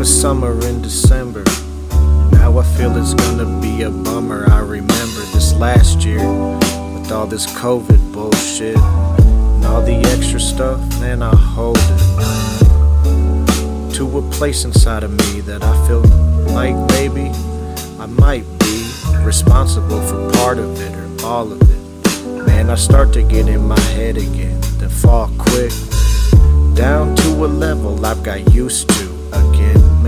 for summer in December. Now I feel it's gonna be a bummer. I remember this last year with all this COVID bullshit and all the extra stuff, man, I hold it to a place inside of me that I feel like maybe I might be responsible for part of it or all of it. Man, I start to get in my head again, then fall quick down to a level I've got used to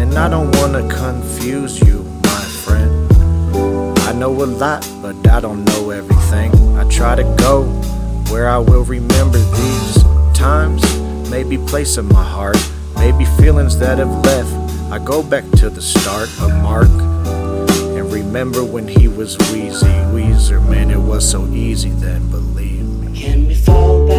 Man, I don't wanna confuse you, my friend. I know a lot, but I don't know everything. I try to go where I will remember these times, maybe place in my heart, maybe feelings that have left. I go back to the start of Mark and remember when he was Wheezy Weezer. Man, it was so easy then, believe me. Can we fall back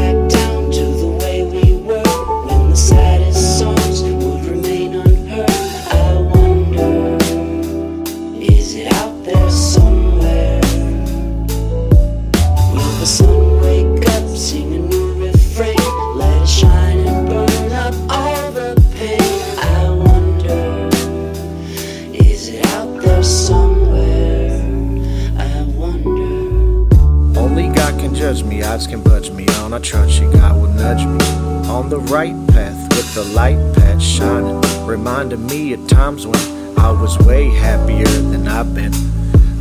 judge me, odds can budge me on. I trust you, God will nudge me on the right path with the light patch shining, reminding me of times when I was way happier than I've been.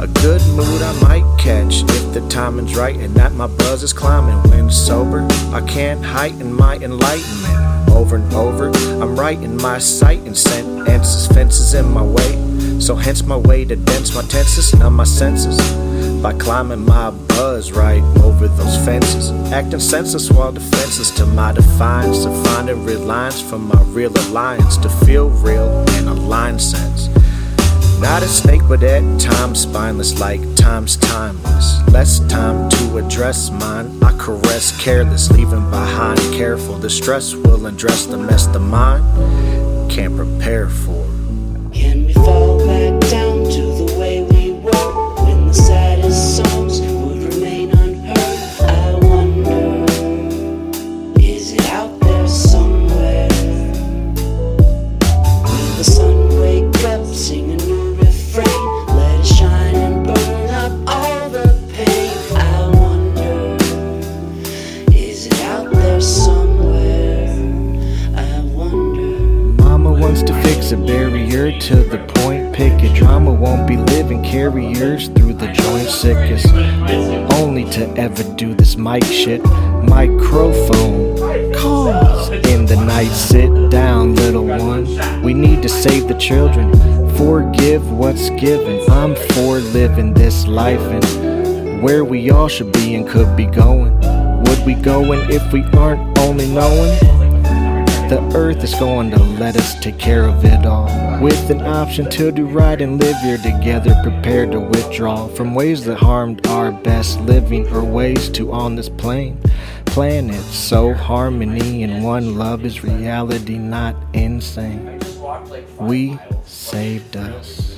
A good mood I might catch if the timing's right and that my buzz is climbing. When sober, I can't heighten my enlightenment. Over and over, I'm right in my sight and sentences, fences in my. So hence my way to dense my tenses, numb my senses by climbing my buzz right over those fences. Acting senseless while defenses to my defiance, to finding real lines from my real alliance, to feel real in a line sense. Not a snake, but at times spineless, like time's timeless. Less time to address mine. I caress careless, leaving behind careful. The stress will undress the mess the mind can't prepare for. A barrier to the point. Pick a drama won't be living carriers through the joint sickest. Only to ever do this mic shit. Microphone calls in the night. Sit down, little one. We need to save the children. Forgive what's given. I'm for living this life and where we all should be and could be going. Would we going if we aren't only knowing? The earth is going to let us take care of it all. With an option to do right and live here together, prepared to withdraw from ways that harmed our best living or ways to on this plane. Planet, so harmony and one love is reality, not insane. We saved us.